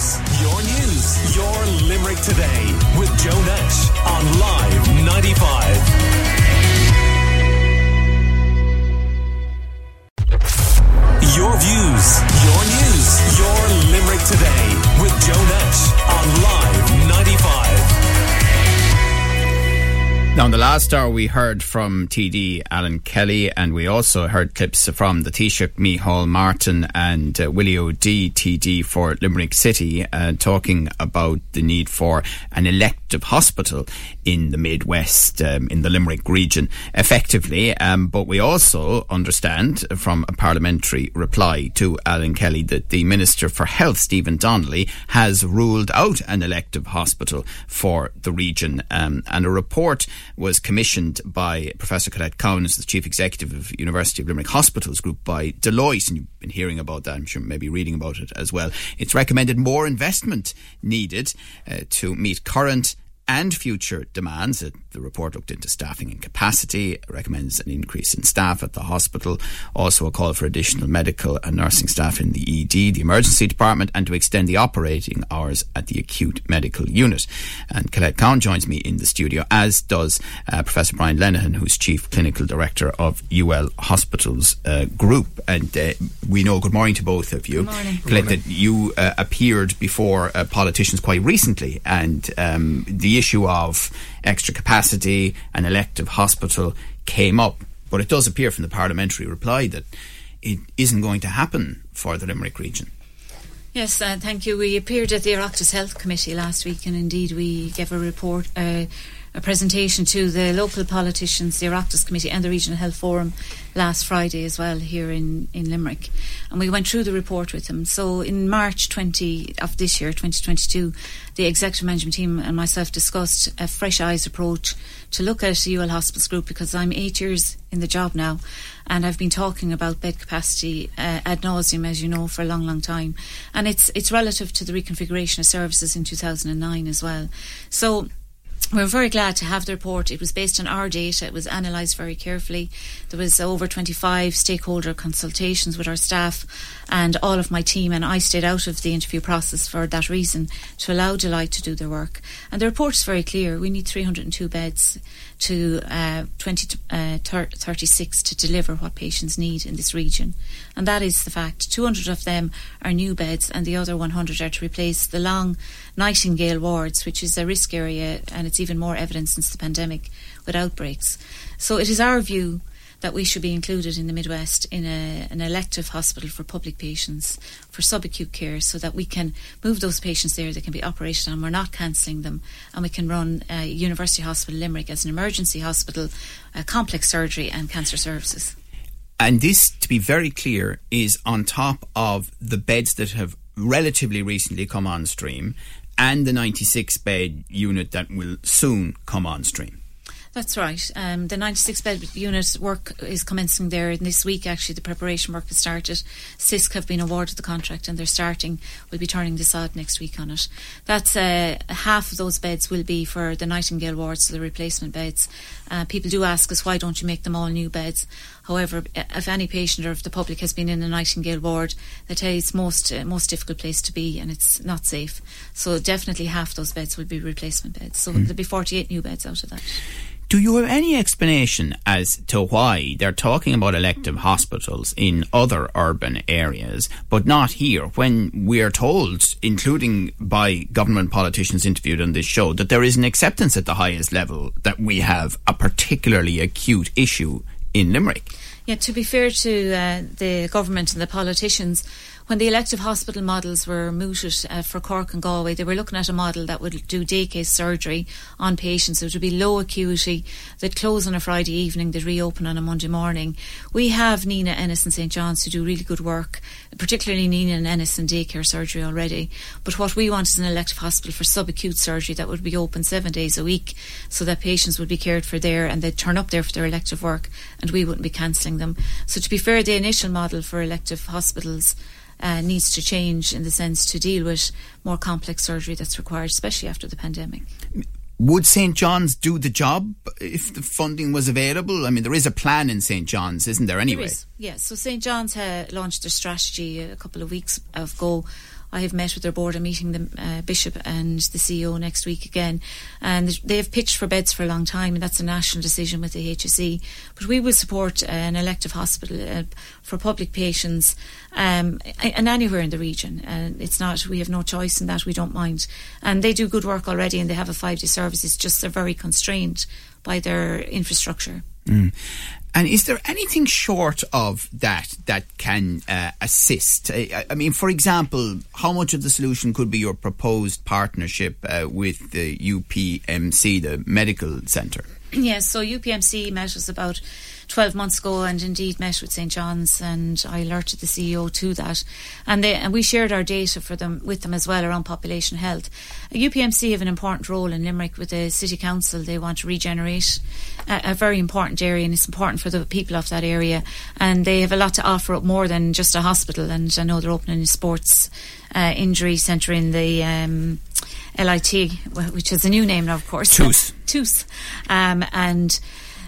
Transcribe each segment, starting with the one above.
News. Your news. Your Limerick today with Joe Nash on Live 95. Last hour, we heard from TD Alan Kelly, and we also heard clips from the Taoiseach Micheál Martin and uh, Willie O'Dea, TD for Limerick City, uh, talking about the need for an elective hospital in the Midwest, um, in the Limerick region, effectively. Um, but we also understand from a parliamentary reply to Alan Kelly that the Minister for Health, Stephen Donnelly, has ruled out an elective hospital for the region. Um, and a report was commissioned by Professor Colette Cowan as the Chief Executive of University of Limerick Hospitals Group by Deloitte, and you've been hearing about that, I'm sure maybe reading about it as well. It's recommended more investment needed uh, to meet current and future demands. The report looked into staffing and capacity, recommends an increase in staff at the hospital, also a call for additional medical and nursing staff in the ED, the emergency department, and to extend the operating hours at the acute medical unit. And Colette Cowan joins me in the studio, as does uh, Professor Brian Lenehan, who's Chief Clinical Director of UL Hospitals uh, Group. And uh, we know, good morning to both of you. Good morning. Colette, that you uh, appeared before uh, politicians quite recently, and um, the issue of extra capacity, and elective hospital came up. But it does appear from the parliamentary reply that it isn't going to happen for the Limerick region. Yes, uh, thank you. We appeared at the Oireachtas Health Committee last week, and indeed we gave a report, uh, a presentation to the local politicians, the Oireachtas Committee, and the Regional Health Forum last Friday as well here in, in Limerick. And we went through the report with them. So in March 20 of this year, 2022, the executive management team and myself discussed a fresh eyes approach to look at the UL Hospitals Group because I'm eight years in the job now and I've been talking about bed capacity uh, ad nauseum, as you know, for a long, long time. And it's, it's relative to the reconfiguration of services in 2009 as well. So we're very glad to have the report. It was based on our data. It was analysed very carefully. There was over 25 stakeholder consultations with our staff and all of my team, and I stayed out of the interview process for that reason to allow Deloitte to do their work. And the report is very clear. We need 302 beds to uh, 20 to, uh, 36 to deliver what patients need in this region. And that is the fact. 200 of them are new beds, and the other 100 are to replace the long Nightingale wards, which is a risk area, and it's even more evident since the pandemic with outbreaks. So it is our view that we should be included in the Midwest in a, an elective hospital for public patients for subacute care so that we can move those patients there, they can be operated on, we're not cancelling them, and we can run University Hospital Limerick as an emergency hospital, complex surgery, and cancer services. And this, to be very clear, is on top of the beds that have relatively recently come on stream and the 96 bed unit that will soon come on stream. That's right. Um, the 96 bed unit work is commencing there this week. Actually, the preparation work has started. Sisk have been awarded the contract and they're starting. We'll be turning the sod next week on it. That's uh, half of those beds will be for the Nightingale wards, so the replacement beds. Uh, people do ask us why don't you make them all new beds. However, if any patient or if the public has been in a Nightingale ward, they tell you it's most uh, most difficult place to be and it's not safe. So definitely half those beds will be replacement beds. So mm. there'll be 48 new beds out of that. Do you have any explanation as to why they're talking about elective hospitals in other urban areas, but not here, when we're told, including by government politicians interviewed on this show, that there is an acceptance at the highest level that we have a particularly acute issue in Limerick? Yeah, to be fair to uh, the government and the politicians, when the elective hospital models were mooted uh, for Cork and Galway, they were looking at a model that would do day case surgery on patients. So It would be low acuity, they'd close on a Friday evening, they'd reopen on a Monday morning. We have Nenagh Ennis and St John's who do really good work, particularly Nenagh and Ennis in daycare surgery already. But what we want is an elective hospital for subacute surgery that would be open seven days a week so that patients would be cared for there and they'd turn up there for their elective work and we wouldn't be cancelling them. So to be fair, the initial model for elective hospitals uh, needs to change in the sense to deal with more complex surgery that's required, especially after the pandemic. Would St John's do the job if the funding was available? I mean, there is a plan in St John's, isn't there? Anyway, there is. Yes. So St John's uh, launched a strategy a couple of weeks ago I have met with their board. I'm meeting the uh, bishop and the CEO next week again, and they have pitched for beds for a long time, and that's a national decision with the HSE. But we will support uh, an elective hospital uh, for public patients, um, and anywhere in the region. And it's not we have no choice in that. We don't mind, and they do good work already, and they have a five day service. It's just they're very constrained by their infrastructure. Mm. And is there anything short of that that can uh, assist? I, I, mean, for example, how much of the solution could be your proposed partnership uh, with the UPMC, the medical centre? Yes, so UPMC met us about 12 months ago and indeed met with St John's and I alerted the CEO to that and they and we shared our data for them with them as well around population health. UPMC have an important role in Limerick with the City Council. They want to regenerate a, a very important area and it's important for the people of that area and they have a lot to offer up more than just a hospital and I know they're opening a sports uh, injury centre in the um, LIT, which is a new name now, of course. TUS. TUS. Um, and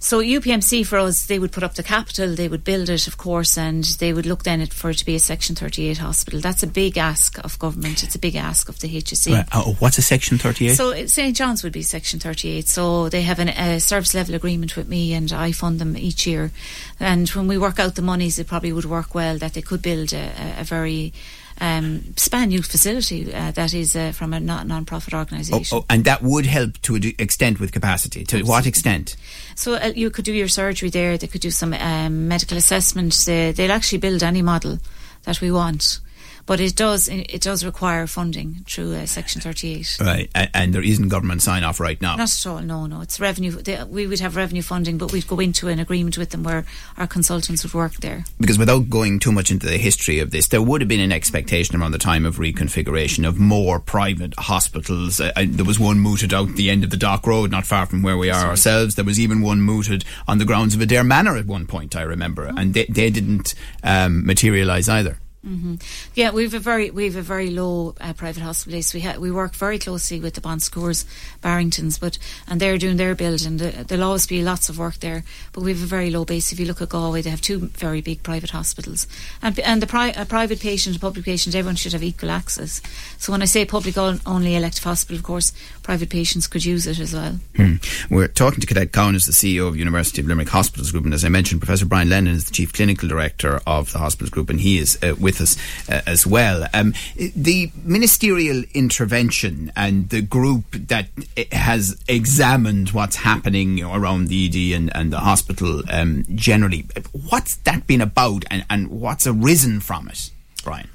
so UPMC for us, they would put up the capital, they would build it, of course, and they would look then at for it to be a Section 38 hospital. That's a big ask of government. It's a big ask of the HSE. Right. Uh, what's a Section 38? So St John's would be Section 38. So they have an, a service level agreement with me, and I fund them each year. And when we work out the monies, it probably would work well that they could build a, a very um, span youth facility uh, that is uh, from a non profit organisation. Oh, oh, and that would help to an extent with capacity. To Absolutely. what extent? So uh, you could do your surgery there. They could do some um, medical assessment. They, they'll actually build any model that we want but it does it does require funding through uh, Section 38. Right, and, and, there isn't government sign off right now. Not at all. No, no. It's revenue. They, we would have revenue funding, but we'd go into an agreement with them where our consultants would work there. Because without going too much into the history of this, there would have been an expectation around the time of reconfiguration of more private hospitals. Uh, there was one mooted out the end of the Dock Road, not far from where we are Sorry. ourselves. There was even one mooted on the grounds of Adare Manor at one point. I remember, oh. and they, they didn't um, materialise either. Mm-hmm. Yeah, we've a very we've a very low uh, private hospital list. We ha- we work very closely with the Bon Secours Barringtons, but and they're doing their build, and the, there'll always be lots of work there. But we have a very low base. If you look at Galway, they have two very big private hospitals, and and the pri- a private patient, a public patient, everyone should have equal access. So when I say public only elective hospital, of course, private patients could use it as well. Hmm. We're talking to Colette Cowan, as the CEO of University of Limerick Hospitals Group, and as I mentioned, Professor Brian Lenehan is the chief clinical director of the hospitals group, and he is uh, with us uh, as well. Um, the ministerial intervention and the group that has examined what's happening around the ED and, and the hospital um, generally, what's that been about and, and what's arisen from it, Brian?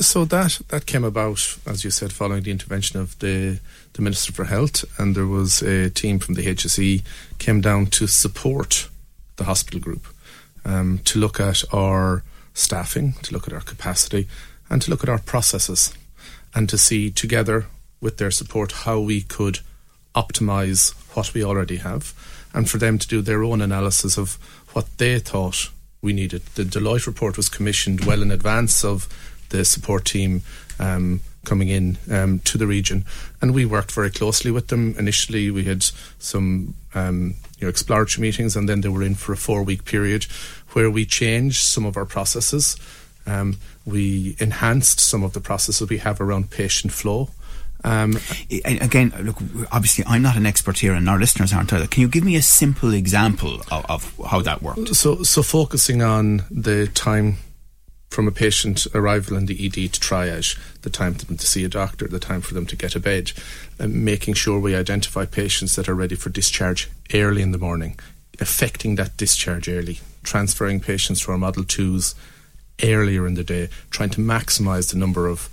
So that that came about, as you said, following the intervention of the the Minister for Health, and there was a team from the HSE came down to support the hospital group um, to look at our staffing, to look at our capacity, and to look at our processes, and to see together with their support how we could optimize what we already have, and for them to do their own analysis of what they thought we needed. The Deloitte report was commissioned well in advance of the support team um, coming in um, to the region, and we worked very closely with them. Initially, we had some um, you know, exploratory meetings, and then they were in for a four-week period where we changed some of our processes. Um, we enhanced some of the processes we have around patient flow. Um, again, look, obviously, I'm not an expert here, and our listeners aren't either. Can you give me a simple example of, of how that worked? So, so focusing on the time from a patient arrival in the ED to triage, the time for them to see a doctor, the time for them to get a bed, and making sure we identify patients that are ready for discharge early in the morning, affecting that discharge early, transferring patients to our Model 2s earlier in the day, trying to maximise the number of,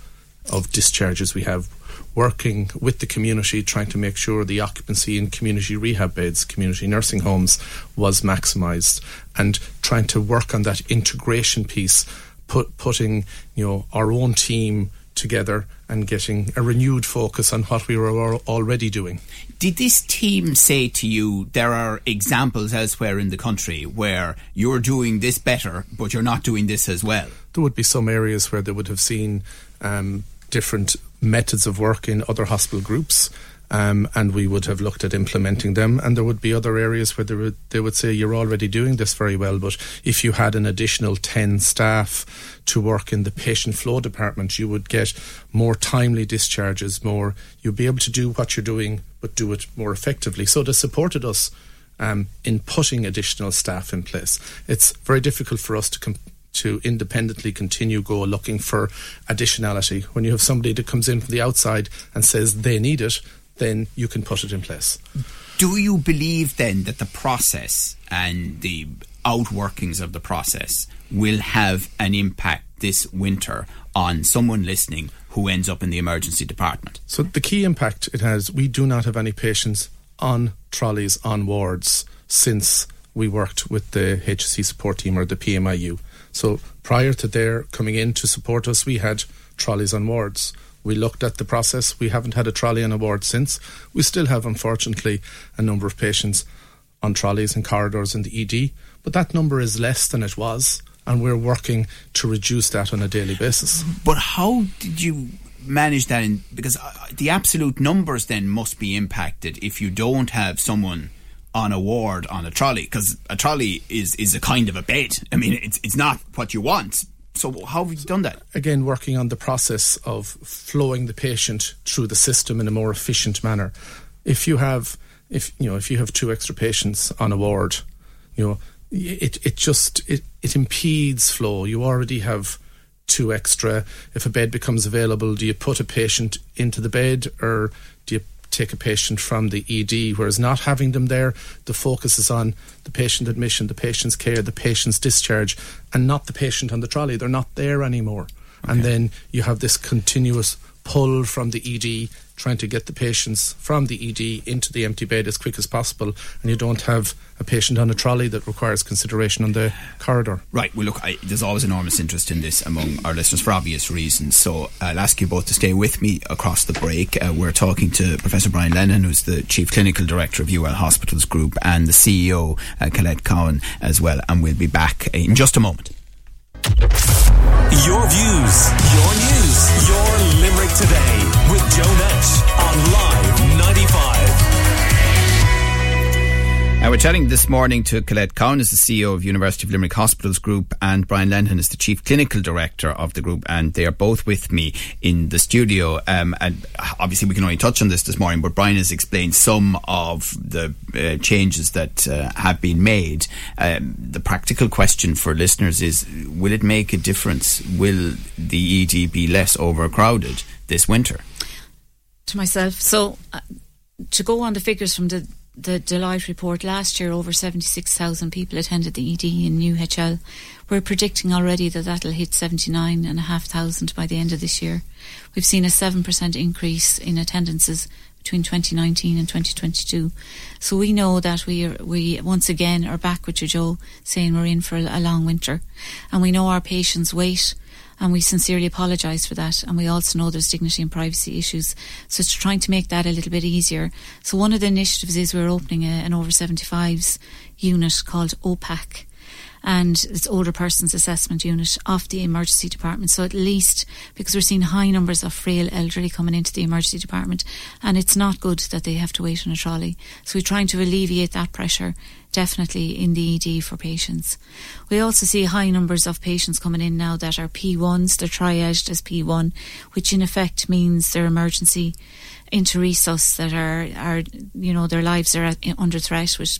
of discharges we have, working with the community, trying to make sure the occupancy in community rehab beds, community nursing homes was maximised, and trying to work on that integration piece, put, putting you know our own team together and getting a renewed focus on what we were already doing. Did this team say to you there are examples elsewhere in the country where you're doing this better, but you're not doing this as well? There would be some areas where they would have seen um, different methods of work in other hospital groups. Um, and we would have looked at implementing them. And there would be other areas where they would, they would say, You're already doing this very well, but if you had an additional 10 staff to work in the patient flow department, you would get more timely discharges, more, you'd be able to do what you're doing, but do it more effectively. So they supported us um, in putting additional staff in place. It's very difficult for us to to independently continue go looking for additionality. When you have somebody that comes in from the outside and says they need it, then you can put it in place. Do you believe then that the process and the outworkings of the process will have an impact this winter on someone listening who ends up in the emergency department? So the key impact it has, we do not have any patients on trolleys on wards since we worked with the HSE support team or the PMIU. So prior to their coming in to support us, we had trolleys on wards. We looked at the process. We haven't had a trolley on a ward since. We still have, unfortunately, a number of patients on trolleys and corridors in the ED, but that number is less than it was, and we're working to reduce that on a daily basis. But how did you manage that? In, because uh, the absolute numbers then must be impacted if you don't have someone on a ward on a trolley because a trolley is is a kind of a bed. I mean, it's it's not what you want. So how have you done that? Again, working on the process of flowing the patient through the system in a more efficient manner. If you have if you know if you have two extra patients on a ward, you know it it just it, it impedes flow. You already have two extra. If a bed becomes available, do you put a patient into the bed or do you take a patient from the ED, whereas not having them there, the focus is on the patient admission, the patient's care, the patient's discharge, and not the patient on the trolley. They're not there anymore. Okay. And then you have this continuous pull from the ED trying to get the patients from the ED into the empty bed as quick as possible, and you don't have a patient on a trolley that requires consideration on the corridor. Right. Well, look, I, there's always enormous interest in this among our listeners for obvious reasons. So I'll ask you both to stay with me across the break. Uh, we're talking to Professor Brian Lenehan, who's the Chief Clinical Director of UL Hospitals Group, and the CEO, uh, Colette Cowan, as well. And we'll be back in just a moment. Your views, your news, your Limerick today with Joe Uh, we're chatting this morning to Colette Cowan, is the CEO of University of Limerick Hospitals Group, and Brian Lenehan is the Chief Clinical Director of the group, and they are both with me in the studio. Um, and obviously, we can only touch on this this morning, but Brian has explained some of the uh, changes that uh, have been made. Um, the practical question for listeners is: Will it make a difference? Will the ED be less overcrowded this winter? To myself, so uh, to go on the figures from the the Deloitte report last year, over 76,000 people attended the ED in New UHL. We're predicting already that that'll hit 79,500 by the end of this year. We've seen a 7% increase in attendances between 2019 and 2022. So we know that we are, we once again are back with you, Joe, saying we're in for a long winter. And we know our patients wait and we sincerely apologise for that. And we also know there's dignity and privacy issues. So it's trying to make that a little bit easier. So one of the initiatives is we're opening a, an over 75s unit called OPAC and it's older persons assessment unit of the emergency department. So at least because we're seeing high numbers of frail elderly coming into the emergency department, and it's not good that they have to wait on a trolley. So we're trying to alleviate that pressure definitely in the ED for patients. We also see high numbers of patients coming in now that are P1s, they're triaged as P1, which in effect means they're emergency into resus that are, are you know, their lives are under threat with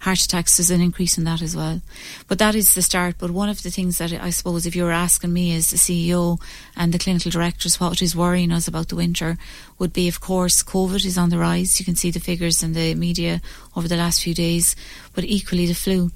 heart attacks. There's an increase in that as well. But that is the start. But one of the things that I suppose if you were asking me as the CEO and the clinical directors what is worrying us about the winter would be, of course, COVID is on the rise. You can see the figures in the media over the last few days, but equally the flu.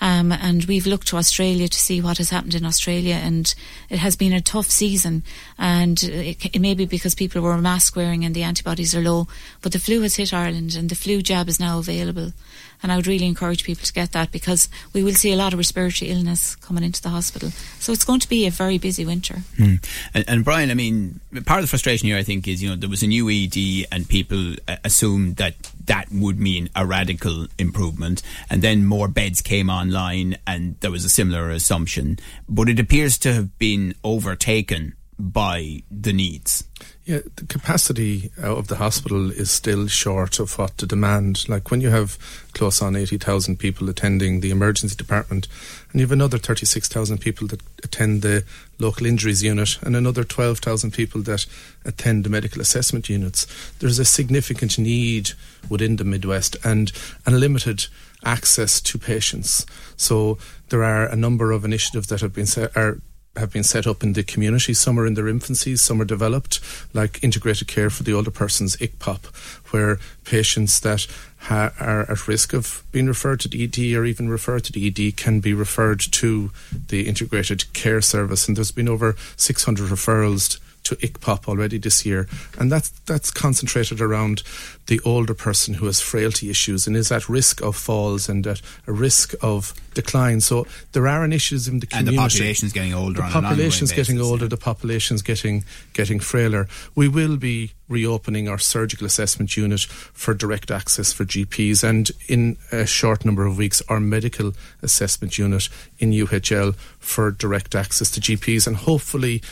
Um, and we've looked to Australia to see what has happened in Australia, and it has been a tough season. And it, it may be because people were mask wearing and the antibodies are low, but the flu has hit Ireland, and the flu jab is now available. And I would really encourage people to get that because we will see a lot of respiratory illness coming into the hospital. So it's going to be a very busy winter. Hmm. And, and, Brian, I mean, part of the frustration here, I think, is you know there was a new ED and people uh, assumed that that would mean a radical improvement, and then more beds came online, and there was a similar assumption, but it appears to have been overtaken by the needs. Yeah, the capacity of the hospital is still short of what the demand. Like when you have close on 80,000 people attending the emergency department, and you have another 36,000 people that attend the local injuries unit, and another 12,000 people that attend the medical assessment units, there's a significant need within the Midwest and unlimited access to patients. So there are a number of initiatives that have been set, are have been set up in the community. Some are in their infancy, some are developed, like integrated care for the older persons, ICPOP, where patients that ha- are at risk of being referred to the ED or even referred to the ED can be referred to the integrated care service. And there's been over 600 referrals to ICPOP already this year, and that's that's concentrated around the older person who has frailty issues and is at risk of falls and at a risk of decline. So there are initiatives in the community. And the population is getting older. The population is getting older. Yeah. The population is getting getting frailer. We will be reopening our surgical assessment unit for direct access for GPs, and in a short number of weeks, our medical assessment unit in UHL for direct access to GPs, and hopefully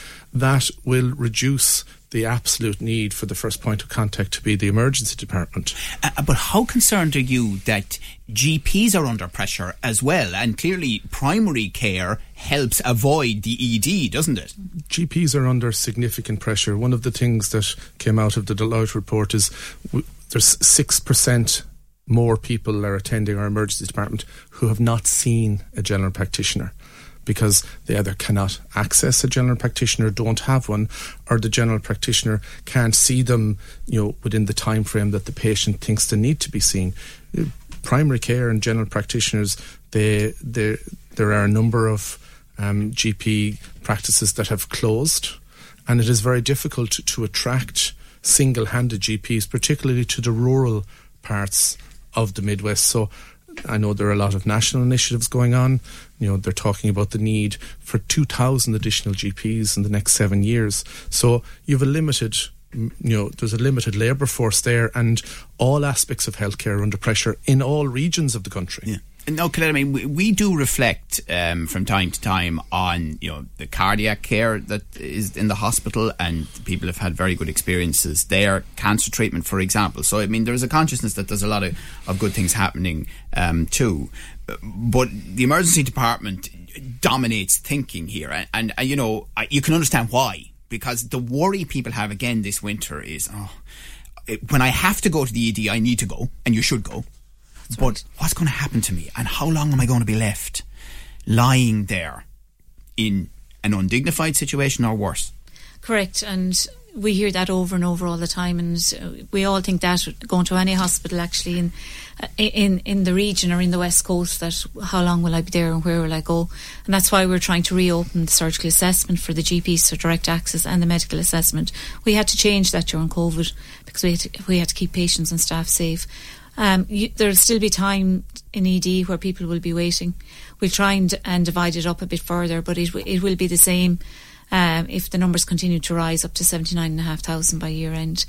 that will reduce the absolute need for the first point of contact to be the emergency department. Uh, but how concerned are you that GPs are under pressure as well? And clearly, primary care helps avoid the ED, doesn't it? GPs are under significant pressure. One of the things that came out of the Deloitte report is w- there's 6% more people are attending our emergency department who have not seen a general practitioner because they either cannot access a general practitioner, don't have one, or the general practitioner can't see them, you know, within the time frame that the patient thinks they need to be seen. Primary care and general practitioners, they, they, there are a number of um, GP practices that have closed, and it is very difficult to, attract single-handed GPs, particularly to the rural parts of the Midwest. So I know there are a lot of national initiatives going on. You know, they're talking about the need for 2,000 additional GPs in the next seven years. So you have a limited, you know, there's a limited labour force there, and all aspects of healthcare are under pressure in all regions of the country. Yeah. No, Colette, I mean, we, we do reflect um, from time to time on you know the cardiac care that is in the hospital, and people have had very good experiences there. Cancer treatment, for example. So, I mean, there's a consciousness that there's a lot of, of good things happening um, too. But the emergency department dominates thinking here, and, and, and you know you can understand why because the worry people have again this winter is oh, when I have to go to the ED, I need to go, and you should go. That's but right. what's going to happen to me, and how long am I going to be left lying there in an undignified situation or worse? Correct, and we hear that over and over all the time, and we all think that going to any hospital actually in uh, in in the region or in the west coast that how long will I be there and where will I go, and that's why we're trying to reopen the surgical assessment for the GPs, so direct access and the medical assessment. We had to change that during COVID because we had to, we had to keep patients and staff safe. Um, you, there'll still be time in ED where people will be waiting. We'll try and, and divide it up a bit further, but it, it will be the same um, if the numbers continue to rise up to 79,500 by year end.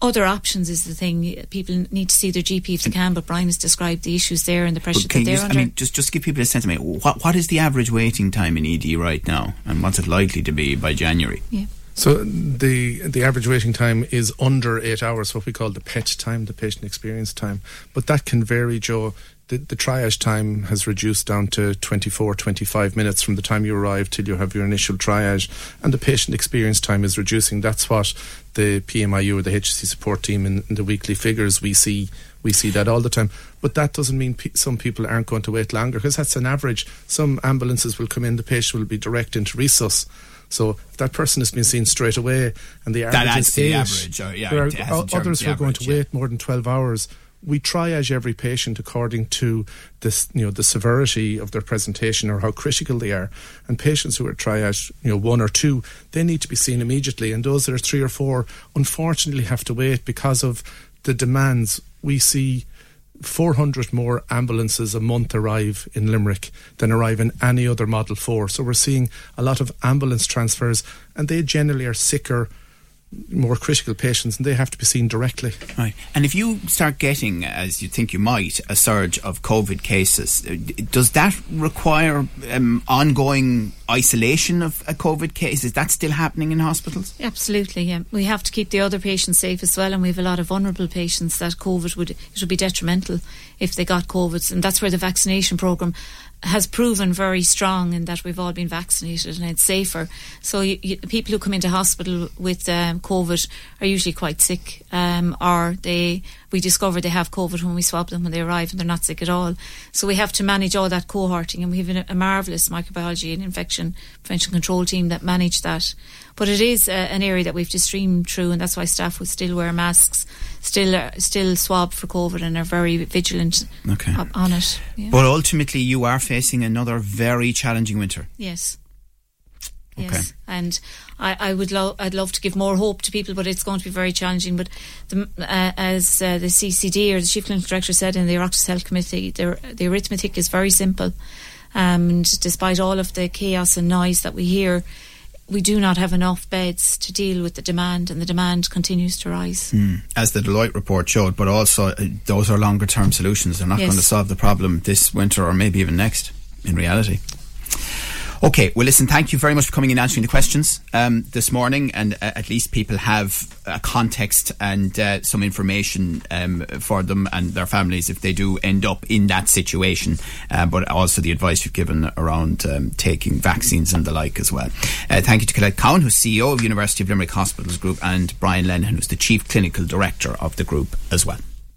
Other options is the thing. People need to see their GP if they can, but Brian has described the issues there and the pressure that they're just, under. I mean, just, just give people a sense. I mean, what, what is the average waiting time in ED right now, and what's it likely to be by January? Yeah. So the the average waiting time is under eight hours, what we call the PET time, the patient experience time. But that can vary, Joe. The, the triage time has reduced down to 24, 25 minutes from the time you arrive till you have your initial triage, and the patient experience time is reducing. That's what the PMIU or the HSE support team in, in the weekly figures we see we see that all the time. But that doesn't mean pe- some people aren't going to wait longer because that's an average. Some ambulances will come in, the patient will be direct into resus. So if that person has been seen straight away and the that average is eight, average, or, yeah, there are others who are going to yeah. wait more than 12 hours. We triage every patient according to this, you know, the severity of their presentation or how critical they are. And patients who are triaged, you know, one or two, they need to be seen immediately. And those that are three or four, unfortunately, have to wait because of the demands. We see 400 more ambulances a month arrive in Limerick than arrive in any other Model 4. So we're seeing a lot of ambulance transfers, and they generally are sicker, more critical patients, and they have to be seen directly. Right. And if you start getting, as you think you might, a surge of COVID cases, does that require um, ongoing isolation of a COVID case? Is that still happening in hospitals? Absolutely, yeah. We have to keep the other patients safe as well, and we have a lot of vulnerable patients that COVID would it would be detrimental if they got COVID, and that's where the vaccination program has proven very strong in that we've all been vaccinated and it's safer. So you, you, people who come into hospital with um, COVID are usually quite sick, um, or they we discover they have COVID when we swab them when they arrive and they're not sick at all. So we have to manage all that cohorting, and we have a, a marvelous microbiology and infection prevention control team that manage that. But it is uh, an area that we've to stream through, and that's why staff will still wear masks, still uh, still swab for COVID, and are very vigilant okay. on it. Yeah. But ultimately, you are facing another very challenging winter. Yes. Yes, okay. and I, I would love I'd love to give more hope to people, but it's going to be very challenging. But the, uh, as uh, the CCD or the chief clinical director said in the Oireachtas Health Committee, the, the arithmetic is very simple, um, and despite all of the chaos and noise that we hear, we do not have enough beds to deal with the demand, and the demand continues to rise. Mm. As the Deloitte report showed, but also uh, those are longer term solutions. They're not yes. going to solve the problem this winter or maybe even next, in reality. Okay, well, listen, thank you very much for coming and answering the questions um, this morning. And uh, at least people have a context and uh, some information um, for them and their families if they do end up in that situation. Uh, but also the advice you've given around um, taking vaccines and the like as well. Uh, thank you to Colette Cowan, who's CEO of University of Limerick Hospitals Group, and Brian Lenehan, who's the Chief Clinical Director of the group as well.